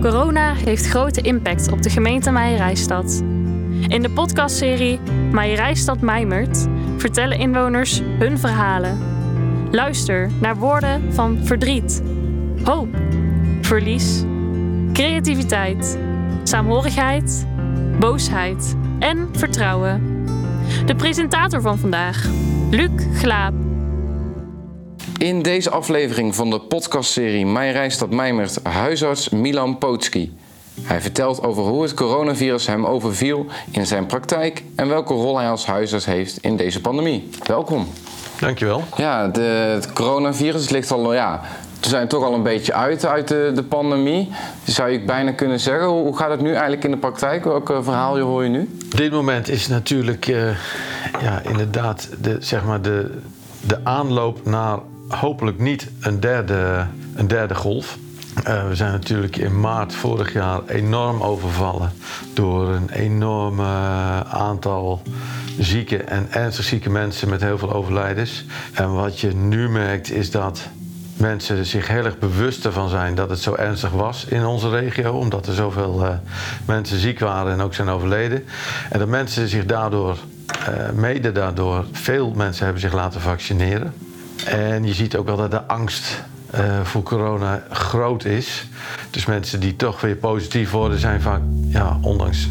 Corona heeft grote impact op de gemeente Meijerijstad. In de podcastserie Meijerijstad Mijmert vertellen inwoners hun verhalen. Luister naar woorden van verdriet, hoop, verlies, creativiteit, saamhorigheid, boosheid en vertrouwen. De presentator van vandaag, Luc Glaap. In deze aflevering van de podcastserie Mijn Rijstad Mijmert huisarts Milan Potski. Hij vertelt over hoe het coronavirus hem overviel in zijn praktijk en welke rol hij als huisarts heeft in deze pandemie. Welkom. Dankjewel. Ja, de, het coronavirus ligt al, ja, we zijn toch al een beetje uit uit de, de pandemie. Zou je bijna kunnen zeggen. Hoe, hoe gaat het nu eigenlijk in de praktijk? Welk verhaal hoor je nu? Op dit moment is natuurlijk uh, ja, inderdaad de, zeg maar de, de aanloop naar hopelijk niet een derde, een derde golf. Uh, we zijn natuurlijk in maart vorig jaar enorm overvallen door een enorm aantal zieke en ernstig zieke mensen met heel veel overlijdens. En wat je nu merkt is dat mensen zich heel erg bewust ervan zijn dat het zo ernstig was in onze regio, omdat er zoveel uh, mensen ziek waren en ook zijn overleden. En dat mensen zich daardoor, uh, mede daardoor, veel mensen hebben zich laten vaccineren. En je ziet ook wel dat de angst uh, voor corona groot is. Dus mensen die toch weer positief worden, zijn vaak, ja, ondanks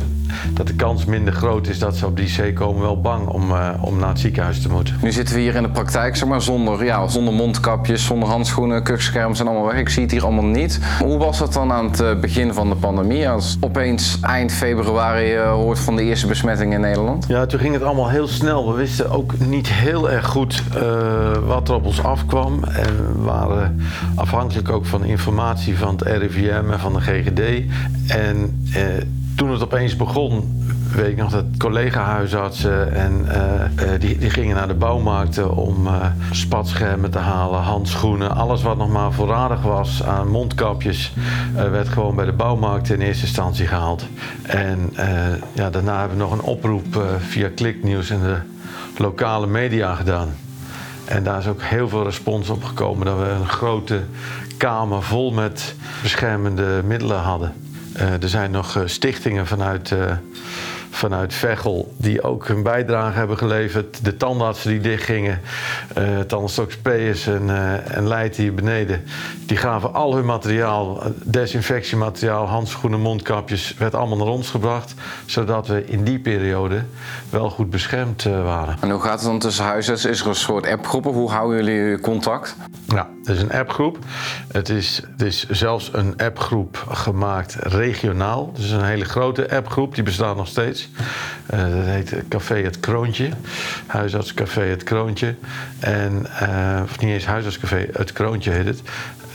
dat de kans minder groot is dat ze op die C komen, wel bang om, uh, om naar het ziekenhuis te moeten. Nu zitten we hier in de praktijk, zeg maar, zonder, ja, zonder mondkapjes, zonder handschoenen, kukschermen zijn allemaal weg. Ik zie het hier allemaal niet. Hoe was dat dan aan het begin van de pandemie? Als opeens eind februari je hoort van de eerste besmettingen in Nederland? Ja, toen ging het allemaal heel snel. We wisten ook niet heel erg goed uh, wat er op ons afkwam. En we waren afhankelijk ook van informatie van het RIVM en van de GGD. En eh, toen het opeens begon, weet ik nog dat collega-huisartsen en uh, die, die gingen naar de bouwmarkten om uh, spatschermen te halen, handschoenen, alles wat nog maar voorradig was aan mondkapjes, werd gewoon bij de bouwmarkten in eerste instantie gehaald. En ja, daarna hebben we nog een oproep via Kliknieuws en de lokale media gedaan. En daar is ook heel veel respons op gekomen dat we een grote kamer vol met beschermende middelen hadden. Uh, er zijn nog uh, stichtingen vanuit, uh, vanuit Veghel die ook hun bijdrage hebben geleverd. De tandartsen die dichtgingen, uh, tandarts en, en Leid hier beneden, die gaven al hun materiaal, desinfectiemateriaal, handschoenen, mondkapjes, werd allemaal naar ons gebracht. Zodat we in die periode wel goed beschermd waren. En hoe gaat het dan tussen huisartsen? Is er een soort appgroep hoe houden jullie contact? Ja, het is een appgroep. Het is, het is zelfs een appgroep gemaakt regionaal. Dus een hele grote appgroep, die bestaat nog steeds. Uh, dat heet Café Het Kroontje. Huisartscafé Het Kroontje. En, uh, of niet eens Huisartscafé Het Kroontje heet het.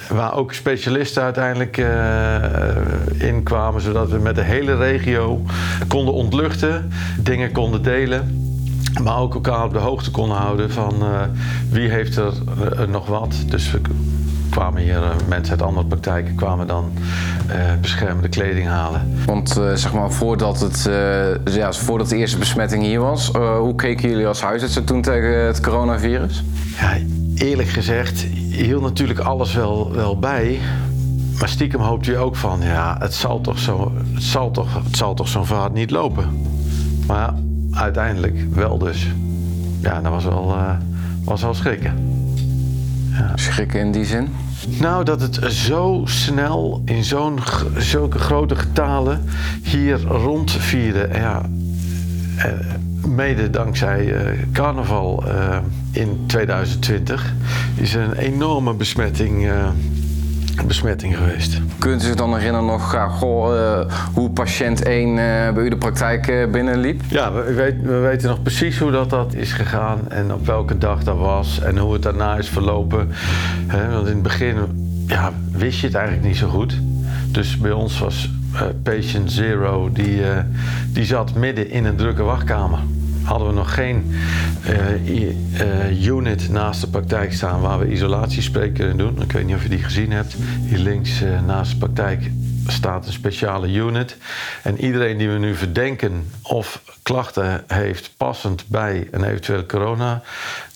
Waar ook specialisten uiteindelijk uh, in kwamen, zodat we met de hele regio konden ontluchten, dingen konden delen. Maar ook elkaar op de hoogte konden houden van wie heeft er nog wat. Dus we kwamen hier, uh, mensen uit andere praktijken kwamen dan beschermende kleding halen. Want zeg maar voordat, het, ja, voordat de eerste besmetting hier was, hoe keken jullie als huisartsen toen tegen het coronavirus? Ja, eerlijk gezegd, hield natuurlijk alles wel, wel bij. Maar stiekem hoopte je ook van, ja, het zal toch, zo, het zal toch, het zal toch zo'n vaart niet lopen. Maar ja, uiteindelijk wel dus. Ja, dat was wel, uh, was wel schrikken. Schrikken in die zin? Nou, dat het zo snel in zo'n, zulke grote getalen hier rondvierde. Ja, eh, mede dankzij uh, carnaval uh, in 2020 is er een enorme besmetting besmetting geweest. Kunt u zich dan herinneren nog ja, goh, uh, hoe patiënt 1 uh, bij u de praktijk uh, binnenliep? Ja, we, weet, we, weten nog precies hoe dat, dat is gegaan en op welke dag dat was en hoe het daarna is verlopen. He, want in het begin ja, wist je het eigenlijk niet zo goed. Dus bij ons was patient zero, die, die zat midden in een drukke wachtkamer hadden we nog geen uh, uh, unit naast de praktijk staan waar we isolatiespreek kunnen doen. Ik weet niet of je die gezien hebt. Hier links uh, naast de praktijk staat een speciale unit. En iedereen die we nu verdenken of klachten heeft passend bij een eventuele corona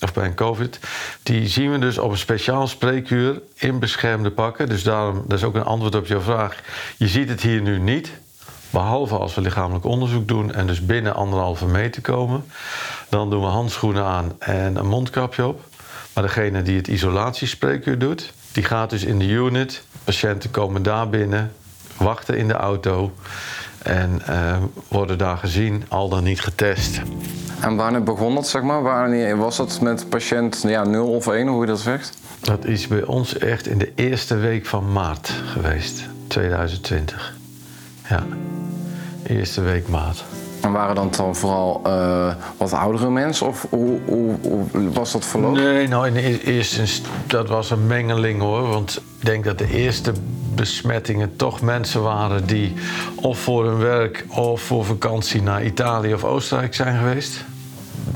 of bij een COVID, die zien we dus op een speciaal spreekuur in beschermde pakken. Dus daarom, dat is ook een antwoord op jouw vraag. Je ziet het hier nu niet. Behalve als we lichamelijk onderzoek doen en dus binnen anderhalve meter komen. Dan doen we handschoenen aan en een mondkapje op. Maar degene die het isolatiespreekuur doet, die gaat dus in de unit. Patiënten komen daar binnen, wachten in de auto en uh, worden daar gezien, al dan niet getest. En wanneer begon dat, zeg maar? Wanneer was dat met patiënt ja, 0 of 1, hoe je dat zegt? Dat is bij ons echt in de eerste week van maart geweest, 2020. Ja, eerste week maart. En waren dan dan vooral uh, wat oudere mensen? Of hoe, hoe, hoe was dat verloop? Nee, nou in eerste instantie, dat was een mengeling hoor. Want ik denk dat de eerste besmettingen toch mensen waren die of voor hun werk of voor vakantie naar Italië of Oostenrijk zijn geweest.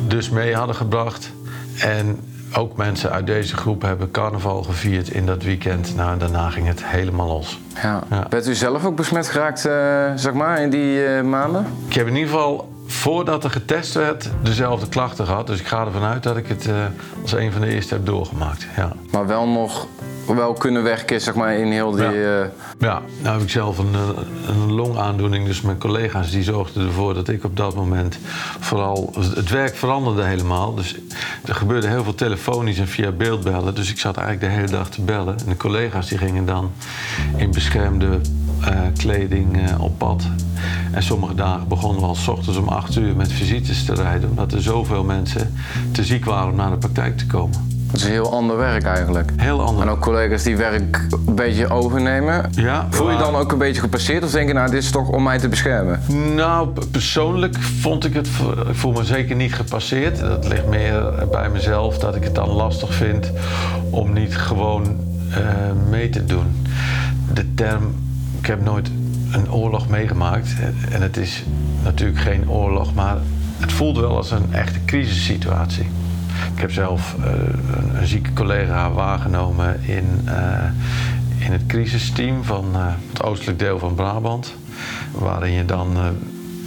Dus mee hadden gebracht. En ook mensen uit deze groep hebben carnaval gevierd in dat weekend. Nou, daarna ging het helemaal los. Ja. ja. Bent u zelf ook besmet geraakt, uh, zeg maar, in die uh, maanden? Ik heb in ieder geval voordat er getest werd dezelfde klachten gehad. Dus ik ga ervan uit dat ik het uh, als een van de eerste heb doorgemaakt. Ja. Maar wel nog wel kunnen werken zeg maar, in heel die... Ja, uh... ja nou heb ik zelf een, een longaandoening. Dus mijn collega's die zorgden ervoor dat ik op dat moment vooral... Het werk veranderde helemaal. Dus er gebeurde heel veel telefonisch en via beeldbellen. Dus ik zat eigenlijk de hele dag te bellen. En de collega's die gingen dan in beschermde uh, kleding uh, op pad. En sommige dagen begonnen we al s ochtends om 8 uur met visites te rijden. Omdat er zoveel mensen te ziek waren om naar de praktijk te komen. Dat is heel ander werk eigenlijk. Heel ander. En ook collega's die werk een beetje overnemen. Ja, Voel je dan ook een beetje gepasseerd of denk je nou dit is toch om mij te beschermen? Nou, persoonlijk vond ik het, ik voel me zeker niet gepasseerd. Dat ligt meer bij mezelf dat ik het dan lastig vind om niet gewoon uh, mee te doen. De term, ik heb nooit een oorlog meegemaakt en het is natuurlijk geen oorlog, maar het voelt wel als een echte crisissituatie. Ik heb zelf uh, een, zieke collega waargenomen in, uh, in het crisisteam van uh, het oostelijk deel van Brabant. Waarin je dan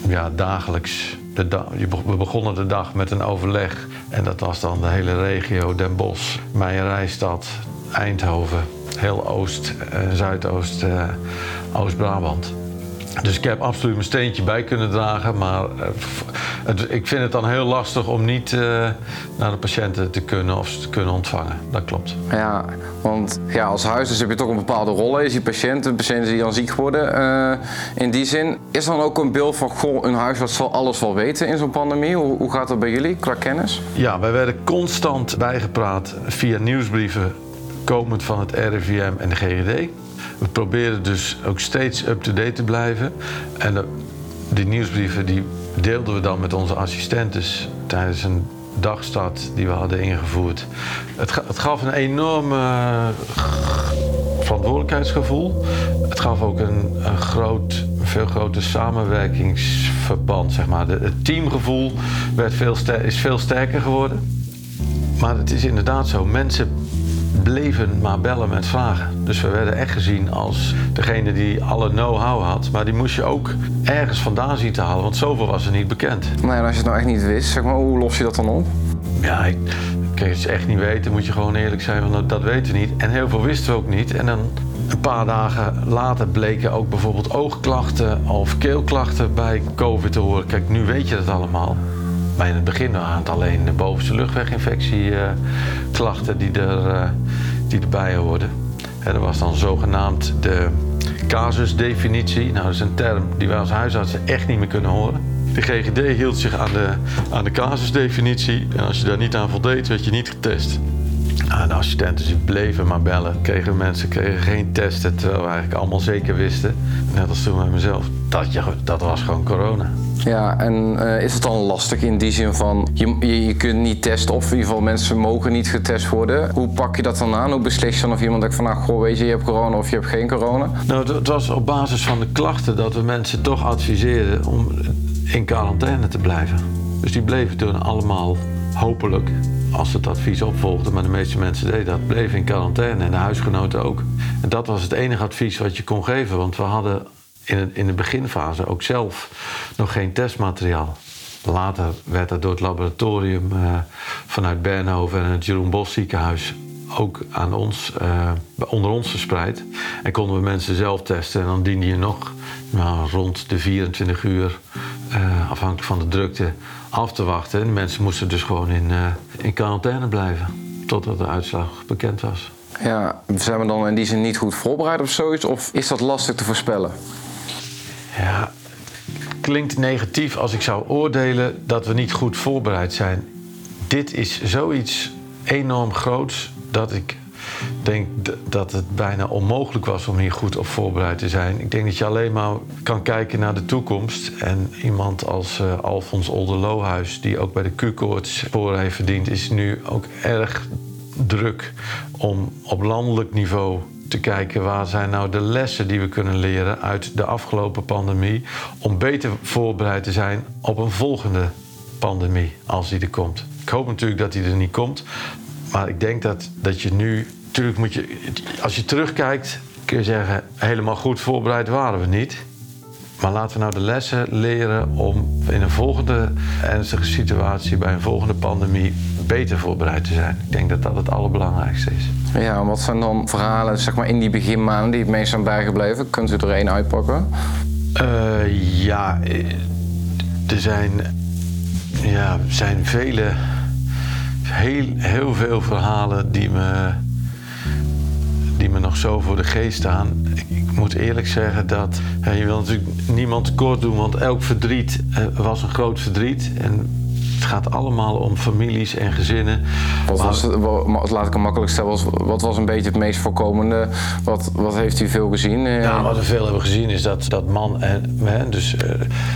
ja, dagelijks. De da we begonnen de dag met een overleg. En dat was dan de hele regio Den Bosch, Meijerijstad, Eindhoven, heel Oost, Zuidoost, Oost-Brabant. Dus ik heb absoluut mijn steentje bij kunnen dragen. Maar uh, het, ik vind het dan heel lastig om niet uh, naar de patiënten te kunnen of ze te kunnen ontvangen. Dat klopt. Ja, want ja, als huisarts heb je toch een bepaalde rol. Je ziet patiënten, patiënten die dan ziek worden. Uh, in die zin, is dan ook een beeld van goh, een huisarts zal alles wel weten in zo'n pandemie? Hoe, hoe gaat dat bij jullie qua kennis? Ja, wij werden constant bijgepraat via nieuwsbrieven komend van het RIVM en de GGD. We proberen dus ook steeds up-to-date te blijven. En die nieuwsbrieven die deelden we dan met onze assistentes tijdens een dagstart die we hadden ingevoerd. Het, het gaf een enorm uh, verantwoordelijkheidsgevoel. Het gaf ook een, een groot, veel groter samenwerkingsverband. Zeg maar. Het teamgevoel werd veel is veel sterker geworden. Maar het is inderdaad zo, mensen bleven maar bellen met vragen. Dus we werden echt gezien als degene die alle know-how had. Maar die moest je ook ergens vandaan zien te halen, want zoveel was er niet bekend. Nee, en als je het nou echt niet wist, zeg maar, hoe los je dat dan op? Ja, ik, je het echt niet weet, dan moet je gewoon eerlijk zijn, want dat, dat weten we niet. En heel veel wisten we ook niet. En dan een paar dagen later bleken ook bijvoorbeeld oogklachten of keelklachten bij COVID te horen. Kijk, nu weet je dat allemaal. Maar in het begin waren het alleen de bovenste luchtweginfectieklachten die, er, uh, die erbij hoorden. En dat was dan zogenaamd de casusdefinitie. Nou, dat is een term die wij als huisartsen echt niet meer kunnen horen. De GGD hield zich aan de, aan de casusdefinitie. En als je daar niet aan voldeed, werd je niet getest. Nou, de assistenten die bleven maar bellen. Kregen mensen kregen geen testen, terwijl we eigenlijk allemaal zeker wisten. Net als toen bij mezelf. Dat, dat was gewoon corona. Ja, en uh, is het dan lastig in die zin van je, je, je, kunt niet testen of in ieder geval mensen mogen niet getest worden. Hoe pak je dat dan aan? Hoe beslis je dan of iemand denkt van nou goh weet je, je hebt corona of je hebt geen corona? Nou, het was op basis van de klachten dat we mensen toch adviseerden om in quarantaine te blijven. Dus die bleven toen allemaal hopelijk als het advies opvolgden, maar de meeste mensen deden dat, bleven in quarantaine en de huisgenoten ook. En dat was het enige advies wat je kon geven, want we hadden in, in de beginfase ook zelf nog geen testmateriaal. Later werd dat door het laboratorium uh, vanuit Bernhoven en het Jeroen Bos ziekenhuis ook aan ons, uh, onder ons verspreid. En konden we mensen zelf testen. En dan diende je nog nou, rond de 24 uur, uh, afhankelijk van de drukte, af te wachten. En mensen moesten dus gewoon in, in quarantaine blijven. Totdat de uitslag bekend was. Ja, zijn we dan in die zin niet goed voorbereid op zoiets? Of is dat lastig te voorspellen? Ja, klinkt negatief als ik zou oordelen dat we niet goed voorbereid zijn. Dit is zoiets enorm groots dat ik denk dat het bijna onmogelijk was om hier goed op voorbereid te zijn. Ik denk dat je alleen maar kan kijken naar de toekomst. En iemand als uh, Alfons Olderlohuis, die ook bij de Q-koorts sporen heeft verdiend, is nu ook erg druk om op landelijk niveau te kijken waar zijn nou de lessen die we kunnen leren uit de afgelopen pandemie om beter voorbereid te zijn op een volgende pandemie als die er komt. Ik hoop natuurlijk dat die er niet komt, maar ik denk dat, dat je nu natuurlijk moet je als je terugkijkt kun je zeggen helemaal goed voorbereid waren we niet. Maar laten we nou de lessen leren om in een volgende ernstige situatie, bij een volgende pandemie, beter voorbereid te zijn. Ik denk dat dat het allerbelangrijkste is. Ja, wat zijn dan verhalen zeg maar, in die beginmaanden die het meest zijn bijgebleven? Kunt u er één uitpakken? Uh, ja, er zijn, ja, zijn vele, heel, heel veel verhalen die me, die me nog zo voor de geest staan. Ik, ik moet eerlijk zeggen dat ja, je wil natuurlijk niemand tekort doen, want elk verdriet uh, was een groot verdriet. En het gaat allemaal om families en gezinnen. Wat was het, wat, laat ik het makkelijk stellen, wat was een beetje het meest voorkomende? Wat, wat heeft u veel gezien? Nou, wat we veel hebben gezien is dat, dat man en hè, dus uh,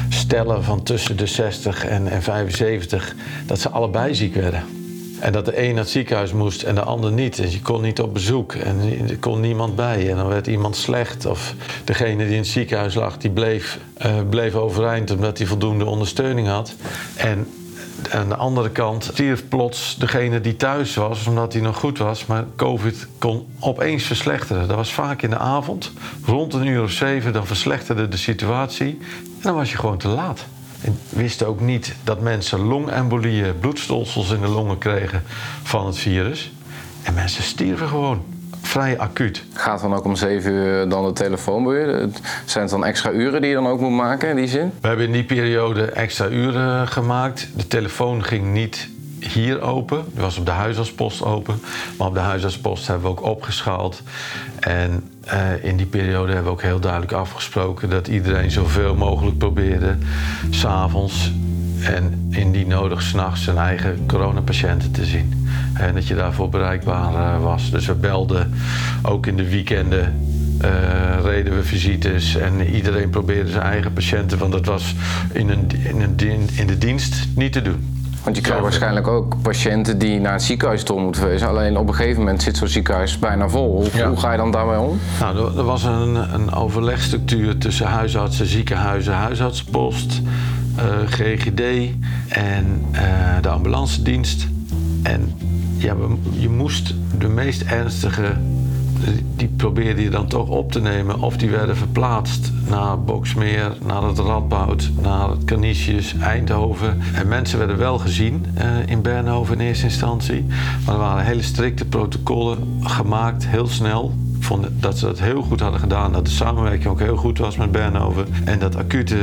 stellen van tussen de 60 en, en 75, dat ze allebei ziek werden. En dat de een naar het ziekenhuis moest en de ander niet. Dus je kon niet op bezoek en er kon niemand bij. En dan werd iemand slecht. Of degene die in het ziekenhuis lag, die bleef, uh, bleef overeind omdat hij voldoende ondersteuning had. En aan de andere kant stierf plots degene die thuis was, omdat hij nog goed was. Maar COVID kon opeens verslechteren. Dat was vaak in de avond, rond een uur of zeven, dan verslechterde de situatie. En dan was je gewoon te laat. En wisten ook niet dat mensen longembolieën, bloedstolsels in de longen kregen van het virus. En mensen stierven gewoon vrij acuut. Gaat dan ook om zeven uur dan de telefoon weer? Zijn het dan extra uren die je dan ook moet maken in die zin? We hebben in die periode extra uren gemaakt. De telefoon ging niet hier open. Die was op de huisartspost open. Maar op de huisartspost hebben we ook opgeschaald. En uh, in die periode hebben we ook heel duidelijk afgesproken dat iedereen zoveel mogelijk probeerde s'avonds en indien nodig s'nachts zijn eigen coronapatiënten te zien. En dat je daarvoor bereikbaar uh, was. Dus we belden ook in de weekenden. Uh, reden we visites en iedereen probeerde zijn eigen patiënten, want dat was in, een, in, een, in de dienst niet te doen. Want je krijgt waarschijnlijk ook patiënten die naar het ziekenhuis toe moeten wezen. Alleen op een gegeven moment zit zo'n ziekenhuis bijna vol. Hoe, ja. hoe, ga je dan daarmee om? Nou, er was een, een overlegstructuur tussen huisartsen, ziekenhuizen, huisartsenpost, uh, GGD en uh, de ambulance dienst. En ja, je moest de meest ernstige, die probeerde je dan toch op te nemen. Of die werden verplaatst naar Boksmeer, naar het Radboud, naar het Canisius, Eindhoven. En mensen werden wel gezien uh, in Bernhoven in eerste instantie. Maar er waren hele strikte protocollen gemaakt, heel snel. Ik vond dat ze dat heel goed hadden gedaan. Dat de samenwerking ook heel goed was met Bernhoven. En dat acute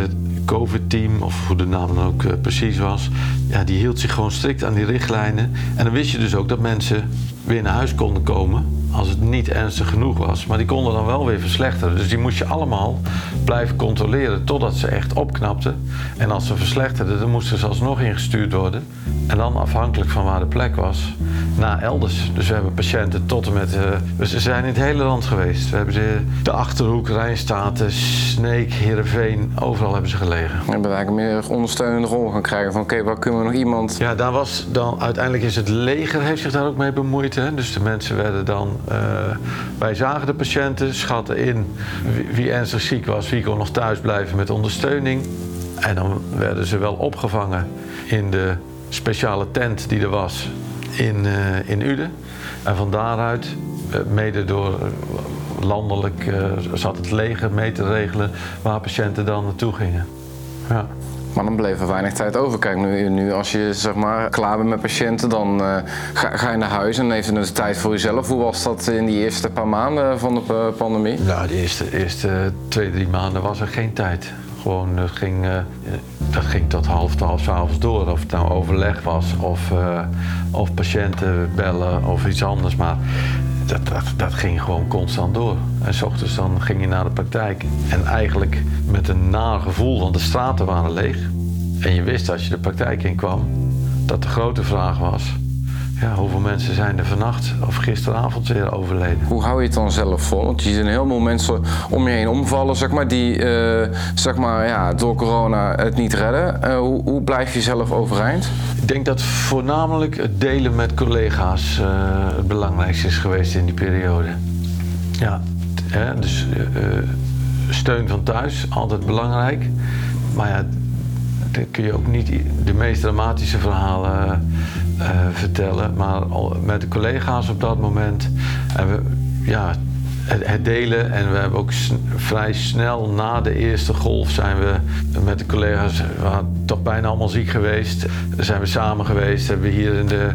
COVID-team, of hoe de naam dan ook uh, precies was, ja, die hield zich gewoon strikt aan die richtlijnen. En dan wist je dus ook dat mensen weer naar huis konden komen als het niet ernstig genoeg was. Maar die konden dan wel weer verslechteren. Dus die moest je allemaal blijven controleren totdat ze echt opknapten. En als ze verslechterden, dan moesten ze alsnog ingestuurd worden. En dan afhankelijk van waar de plek was, naar elders. Dus we hebben patiënten tot en met... Uh, we zijn in het hele land geweest. We hebben ze de Achterhoek, Rijnstaten, Sneek, Heerenveen, overal hebben ze gelegen. We hebben eigenlijk meer ondersteunende rol gaan krijgen van oké, okay, waar kunnen we nog iemand... Ja, daar was dan... Uiteindelijk is het leger heeft zich daar ook mee bemoeid. Dus de mensen werden dan... Uh, wij zagen de patiënten, schatten in wie, ernstig ziek was, wie kon nog thuis blijven met ondersteuning. En dan werden ze wel opgevangen in de speciale tent die er was in, uh, in Uden. En van daaruit, uh, mede door landelijk zat het leger mee te regelen waar patiënten dan naartoe gingen. Ja. Maar dan bleef er weinig tijd over. Kijk, nu, nu als je zeg maar, klaar bent met patiënten, dan uh, ga, ga, je naar huis en even de tijd voor jezelf. Hoe was dat in die eerste paar maanden van de pandemie? Nou, de eerste, eerste twee, drie maanden was er geen tijd. Gewoon, dat ging, uh, dat ging tot half twaalf s'avonds door. Of het nou overleg was of, of patiënten bellen of iets anders. Maar dat, dat, ging gewoon constant door. En s ochtends dan ging je naar de praktijk. En eigenlijk met een naar gevoel, want de straten waren leeg. En je wist als je de praktijk in kwam, dat de grote vraag was... Ja, hoeveel mensen zijn er vannacht of gisteravond weer overleden? Hoe hou je het dan zelf vol? Want je ziet een heleboel mensen om je heen omvallen, zeg maar, die uh, zeg maar, ja, door corona het niet redden. Uh, hoe, hoe, blijf je zelf overeind? Ik denk dat voornamelijk het delen met collega's uh, het belangrijkste is geweest in die periode. Ja, hè, dus steun van thuis, altijd belangrijk. Maar ja, dan kun je ook niet de meest dramatische verhalen uh, vertellen. Maar met de collega's op dat moment. En we, ja, het, delen. En we hebben ook vrij snel na de eerste golf zijn we met de collega's, we waren toch bijna allemaal ziek geweest. Zijn we samen geweest, hebben we hier in de,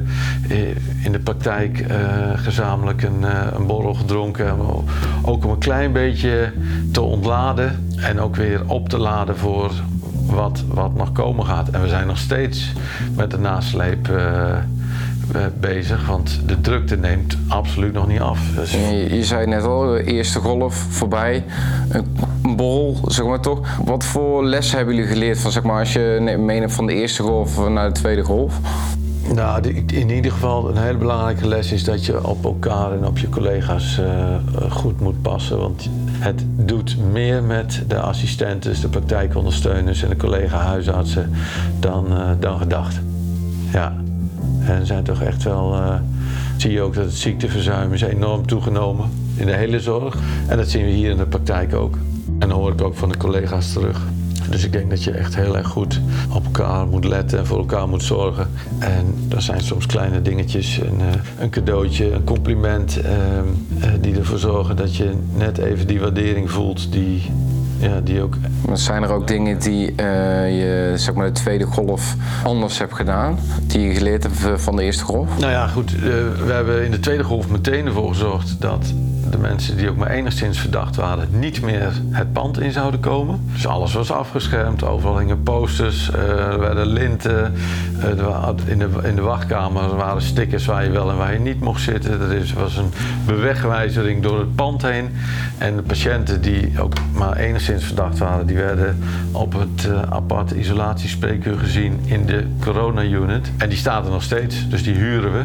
in de praktijk uh, gezamenlijk een, een borrel gedronken. Ook om een klein beetje te ontladen en ook weer op te laden voor wat, wat nog komen gaat. En we zijn nog steeds met de nasleep uh, bezig, want de drukte neemt absoluut nog niet af. Dus... Je, je, zei net al, de eerste golf voorbij, een bol, zeg maar toch. Wat voor les hebben jullie geleerd van, zeg maar, als je meeneemt van de eerste golf naar de tweede golf? Nou, in ieder geval een hele belangrijke les is dat je op elkaar en op je collega's uh, goed moet passen. Want het doet meer met de assistenten, de praktijkondersteuners en de collega-huisartsen dan, uh, dan gedacht. Ja, en zijn toch echt wel. Uh, zie je ook dat het ziekteverzuim is enorm toegenomen in de hele zorg. En dat zien we hier in de praktijk ook. En dat hoor ik ook van de collega's terug. Dus ik denk dat je echt heel erg goed op elkaar moet letten en voor elkaar moet zorgen. En dat zijn soms kleine dingetjes, een, uh, een cadeautje, een compliment, uh, uh, die ervoor zorgen dat je net even die waardering voelt die, ja, die ook... Maar zijn er ook dingen die uh, je zeg maar, de tweede golf anders hebt gedaan? Die je geleerd hebt van de eerste golf? Nou ja, goed. Uh, we hebben in de tweede golf meteen ervoor gezorgd dat de mensen die ook maar enigszins verdacht waren niet meer het pand in zouden komen. Dus alles was afgeschermd, overal hingen posters, uh, er werden linten. Uh, in, de, in de wachtkamer waren stickers waar je wel en waar je niet mocht zitten. Er was een bewegwijzering door het pand heen. En de patiënten die ook maar enigszins verdacht waren, die werden op het uh, aparte isolatiespreekuur gezien in de corona-unit. En die staat er nog steeds, dus die huren we.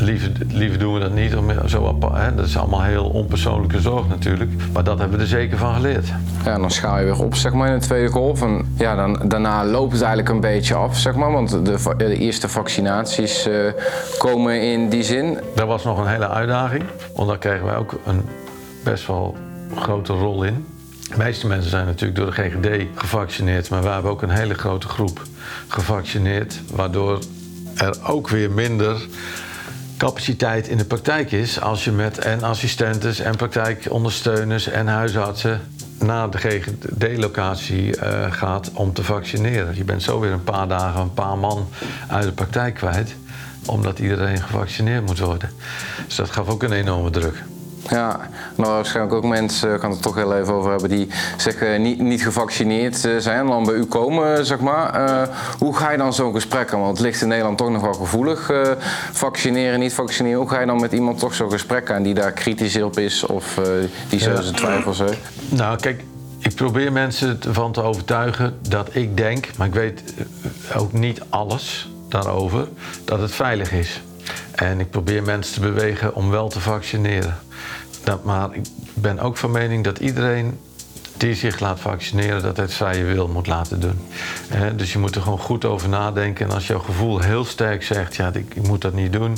Liever, liever, doen we dat niet. Om zo, hè, dat is allemaal heel onpersoonlijke zorg natuurlijk. Maar dat hebben we er zeker van geleerd. Ja, dan schaal je weer op zeg maar, in de tweede golf. En ja, dan, daarna loopt het eigenlijk een beetje af, zeg maar. Want de, de eerste vaccinaties uh, komen in die zin. Dat was nog een hele uitdaging. Want daar kregen wij ook een best wel grote rol in. De meeste mensen zijn natuurlijk door de GGD gevaccineerd. Maar we hebben ook een hele grote groep gevaccineerd. Waardoor er ook weer minder capaciteit in de praktijk is als je met en assistentes en praktijkondersteuners en huisartsen naar de GGD-locatie uh, gaat om te vaccineren. Je bent zo weer een paar dagen een paar man uit de praktijk kwijt, omdat iedereen gevaccineerd moet worden. Dus dat gaf ook een enorme druk. Ja, nou waarschijnlijk ook mensen, ik kan het toch heel even over hebben, die zeggen niet, niet gevaccineerd eh, zijn en dan bij u komen, zeg maar. Uh, hoe ga je dan zo'n gesprek aan? Want het ligt in Nederland toch nog wel gevoelig. Uh, vaccineren, niet vaccineren. Hoe ga je dan met iemand toch zo'n gesprek aan die daar kritisch op is of die zo zijn twijfels heeft? Nou, kijk, ik probeer mensen ervan te overtuigen dat ik denk, maar ik weet ook niet alles daarover, dat het veilig is. En ik probeer mensen te bewegen om wel te vaccineren. Dat, maar ik ben ook van mening dat iedereen die zich laat vaccineren, dat het vrije wil moet laten doen. dus je moet er gewoon goed over nadenken. En als jouw gevoel heel sterk zegt, ja, ik, moet dat niet doen,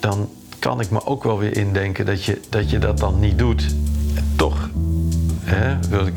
dan kan ik me ook wel weer indenken dat je dat, je dat dan niet doet. toch wil ik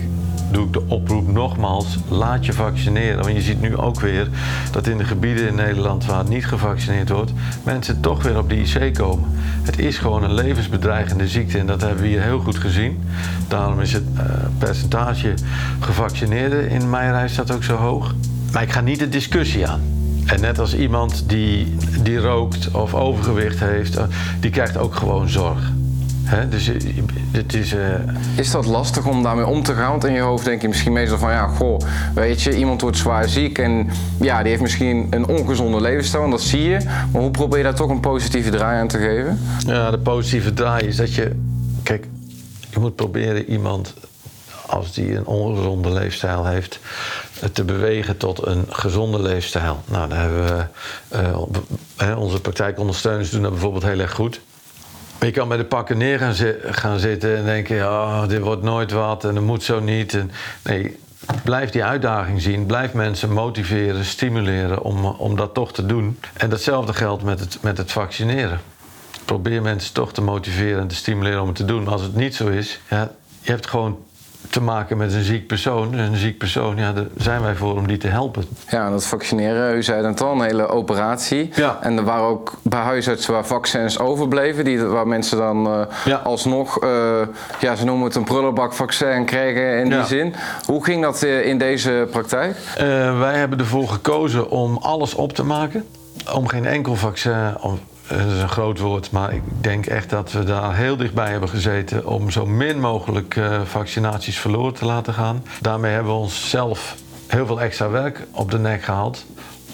doe ik de oproep nogmaals, laat je vaccineren. Want je ziet nu ook weer dat in de gebieden in Nederland waar niet gevaccineerd wordt, mensen toch weer op de IC komen. Het is gewoon een levensbedreigende ziekte en dat hebben we hier heel goed gezien. Daarom is het uh, percentage gevaccineerden in mijn staat ook zo hoog. Maar ik ga niet de discussie aan. En net als iemand die, die rookt of overgewicht heeft, eh, die krijgt ook gewoon zorg. Dus het is, uh... is dat lastig om daarmee om te gaan? Want in je hoofd denk je misschien meestal van ja, goh, weet je, iemand wordt zwaar ziek en ja, die heeft misschien een ongezonde levensstijl en dat zie je. Maar hoe probeer je daar toch een positieve draai aan te geven? Ja, de positieve draai is dat je, kijk, je moet proberen iemand als die een ongezonde leefstijl heeft, te bewegen tot een gezonde leefstijl. Nou, daar hebben we uh, onze praktijkondersteuners doen dat bijvoorbeeld heel erg goed. Je kan bij de pakken neer gaan, gaan zitten en denken: oh, dit wordt nooit wat en dat moet zo niet. En, nee, blijf die uitdaging zien. Blijf mensen motiveren, stimuleren om, om dat toch te doen. En datzelfde geldt met het, met het vaccineren. Probeer mensen toch te motiveren en te stimuleren om het te doen. Maar als het niet zo is, ja, je hebt gewoon te maken met een ziek persoon. Een ziek persoon, ja, daar zijn wij voor om die te helpen. Ja, dat vaccineren, u zei het al, een hele operatie. Ja. En er waren ook bij huisartsen waar vaccins overbleven, die, waar mensen dan uh, ja. alsnog, uh, ja, ze noemen het een prullenbakvaccin krijgen in die zin. Hoe ging dat uh, in deze praktijk? wij hebben ervoor gekozen om alles op te maken. Om geen enkel vaccin, om dat is een groot woord, maar ik denk echt dat we daar heel dichtbij hebben gezeten om zo min mogelijk uh, vaccinaties verloren te laten gaan. Daarmee hebben we onszelf heel veel extra werk op de nek gehaald.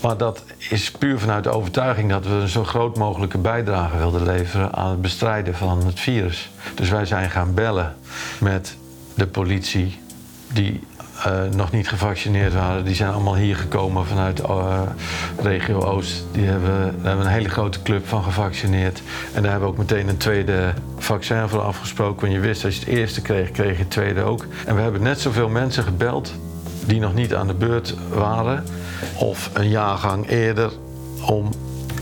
Maar dat is puur vanuit de overtuiging dat we een zo groot mogelijke bijdrage wilden leveren aan het bestrijden van het virus. Dus wij zijn gaan bellen met de politie, die uh, nog niet gevaccineerd waren, die zijn allemaal hier gekomen vanuit uh, regio Oost. Die hebben, daar hebben we een hele grote club van gevaccineerd. En daar hebben we ook meteen een tweede vaccin voor afgesproken. Want je wist, als je het eerste kreeg, kreeg je het tweede ook. En we hebben net zoveel mensen gebeld die nog niet aan de beurt waren. Of een jaargang eerder om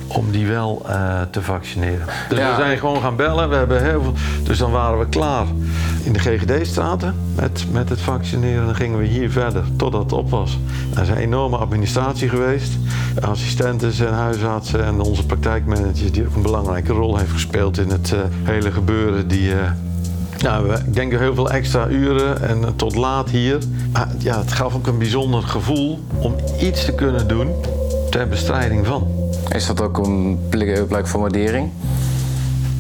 om die wel uh, te vaccineren. Dus ja. we zijn gewoon gaan bellen. We hebben heel veel, dus dan waren we klaar in de GGD-straten met, met het vaccineren. Dan gingen we hier verder totdat het op was. Er is een enorme administratie geweest. Assistenten en huisartsen en onze praktijkmanager... die ook een belangrijke rol heeft gespeeld in het uh, hele gebeuren. Die, uh, nou, ik denk heel veel extra uren en tot laat hier. Maar ja, het gaf ook een bijzonder gevoel om iets te kunnen doen ter bestrijding van. Is dat ook een blijk van waardering?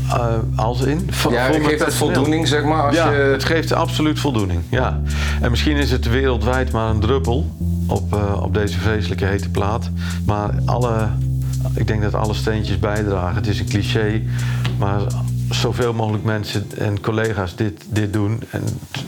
Uh, als in? Van, ja, het geeft het voldoening, zeg maar. Als ja, je... het geeft absoluut voldoening. Ja. En misschien is het wereldwijd maar een druppel op, uh, op deze vreselijke hete plaat. Maar alle, ik denk dat alle steentjes bijdragen. Het is een cliché, maar zoveel mogelijk mensen en collega's dit, dit doen. En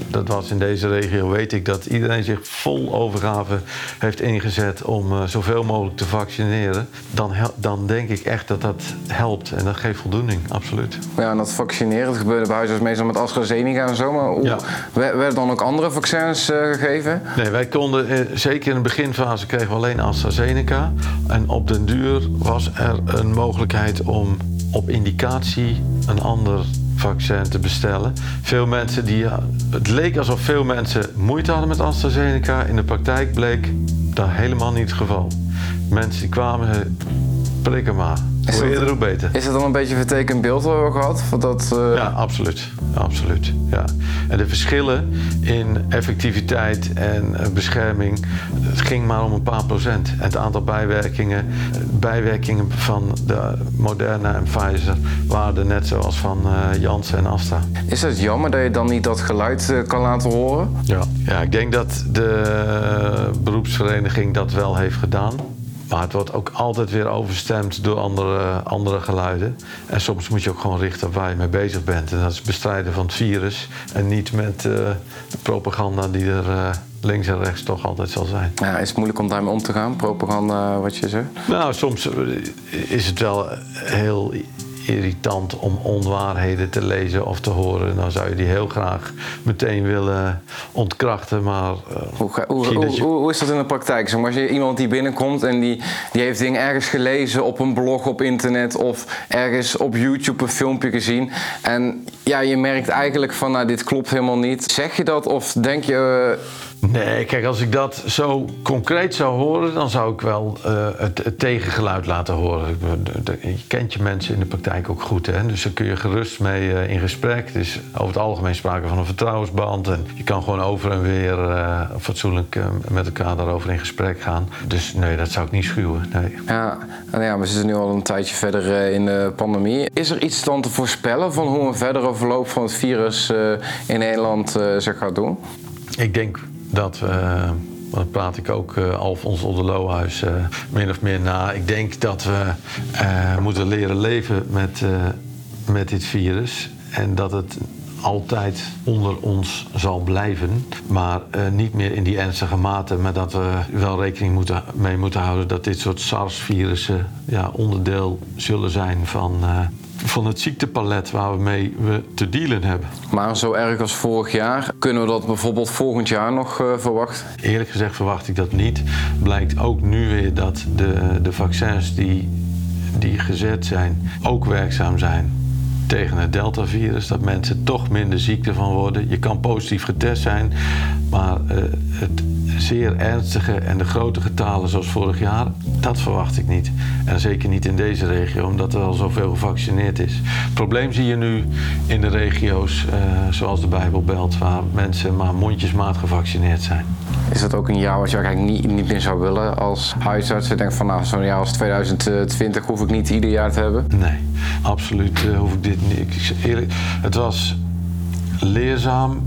dat was in deze regio, weet ik, dat iedereen zich vol overgave heeft ingezet om uh, zoveel mogelijk te vaccineren. Dan, dan denk ik echt dat dat helpt en dat geeft voldoening, absoluut. Ja, en dat vaccineren, dat gebeurde bij huisarts meestal met AstraZeneca en zo. Maar hoe, ja. werden dan ook andere vaccins uh, gegeven? Nee, wij konden, uh, zeker in de beginfase kregen we alleen AstraZeneca. En op den duur was er een mogelijkheid om op indicatie een ander vaccin te bestellen. Veel mensen die, het leek alsof veel mensen moeite hadden met AstraZeneca. In de praktijk bleek dat helemaal niet het geval. Mensen kwamen, prikken maar. Is hoe eerder, hoe beter. Is het dan een beetje een vertekend beeld wat we gehad? Dat, uh... Ja, absoluut. absoluut ja. En de verschillen in effectiviteit en uh, bescherming, het ging maar om een paar procent. En het aantal bijwerkingen, bijwerkingen van de Moderna en Pfizer waren net zoals van uh, Janssen en Astra. Is het jammer dat je dan niet dat geluid kan laten horen? Ja. ja, ik denk dat de beroepsvereniging dat wel heeft gedaan. Maar het wordt ook altijd weer overstemd door andere, andere geluiden. En soms moet je ook gewoon richten op waar je mee bezig bent. En dat is bestrijden van het virus. En niet met uh, de propaganda die er uh, links en rechts toch altijd zal zijn. Ja, is het moeilijk om daarmee om te gaan, propaganda, wat je zegt? Nou, soms is het wel heel irritant om onwaarheden te lezen of te horen. Dan zou je die heel graag meteen willen ontkrachten. Maar, uh, hoe, hoe, hoe, hoe, is dat in de praktijk? Zeg maar, als je iemand die binnenkomt en die, die heeft dingen ergens gelezen op een blog op internet of ergens op YouTube een filmpje gezien. En ja, je merkt eigenlijk van nou, dit klopt helemaal niet. Zeg je dat of denk je. Nee, kijk, als ik dat zo concreet zou horen, dan zou ik wel uh, het, het, tegengeluid laten horen. Je kent je mensen in de praktijk ook goed, hè? dus daar kun je gerust mee uh, in gesprek. Het is over het algemeen sprake van een vertrouwensband en je kan gewoon over en weer uh, fatsoenlijk met elkaar daarover in gesprek gaan. Dus nee, dat zou ik niet schuwen. Nee. Ja, nou ja, we zitten nu al een tijdje verder in de pandemie. Is er iets dan te voorspellen van hoe een verdere verloop van het virus in Nederland zich gaat doen? Ik denk dat we, dan praat ik ook uh, Oddelohuis uh, min of meer na. Ik denk dat we uh, moeten leren leven met, met dit virus. En dat het altijd onder ons zal blijven. Maar niet meer in die ernstige mate. Maar dat we wel rekening moeten, mee moeten houden dat dit soort SARS-virussen ja, onderdeel zullen zijn van van het ziektepalet waar we te dealen hebben. Maar zo erg als vorig jaar, kunnen we dat bijvoorbeeld volgend jaar nog uh, verwachten? Eerlijk gezegd verwacht ik dat niet. Blijkt ook nu weer dat de, de vaccins die, die gezet zijn ook werkzaam zijn tegen het deltavirus. Dat mensen toch minder ziek ervan worden. Je kan positief getest zijn, maar uh, het zeer ernstige en de grote getalen zoals vorig jaar, dat verwacht ik niet. En zeker niet in deze regio, omdat er al zoveel gevaccineerd is. Het probleem zie je nu in de regio's uh, zoals de Bijbelbelt, waar mensen maar mondjesmaat gevaccineerd zijn. Is dat ook een jaar wat je eigenlijk niet, niet meer zou willen als huisarts? Je denkt van nou, zo'n jaar als 2020 hoef ik niet ieder jaar te hebben? Nee, absoluut uh, hoef ik dit niet. Eerlijk, het was leerzaam,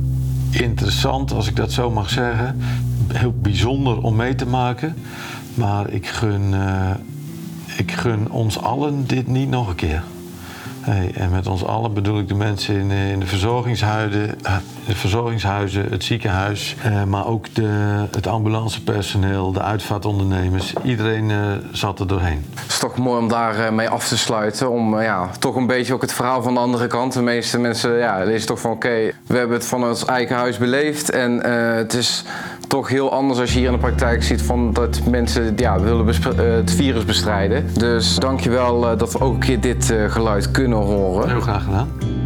interessant, als ik dat zo mag zeggen heel bijzonder om mee te maken. Maar ik gun, uh, ik gun ons allen dit niet nog een keer. Hey, en met ons allen bedoel ik de mensen in, in de, verzorgingshuizen, eh, de verzorgingshuizen, het ziekenhuis, eh, maar ook de, het ambulancepersoneel, de uitvaartondernemers. Iedereen uh, zat er doorheen. Het is toch mooi om daarmee mee af te sluiten. Om ja, toch een beetje ook het verhaal van de andere kant. De meeste mensen ja, lezen toch van oké, we hebben het van ons eigen huis beleefd. En het is toch heel anders als je hier in de praktijk ziet van dat mensen ja, willen het virus bestrijden. Dus dankjewel uh, dat we ook een keer dit geluid kunnen horen. Heel graag gedaan.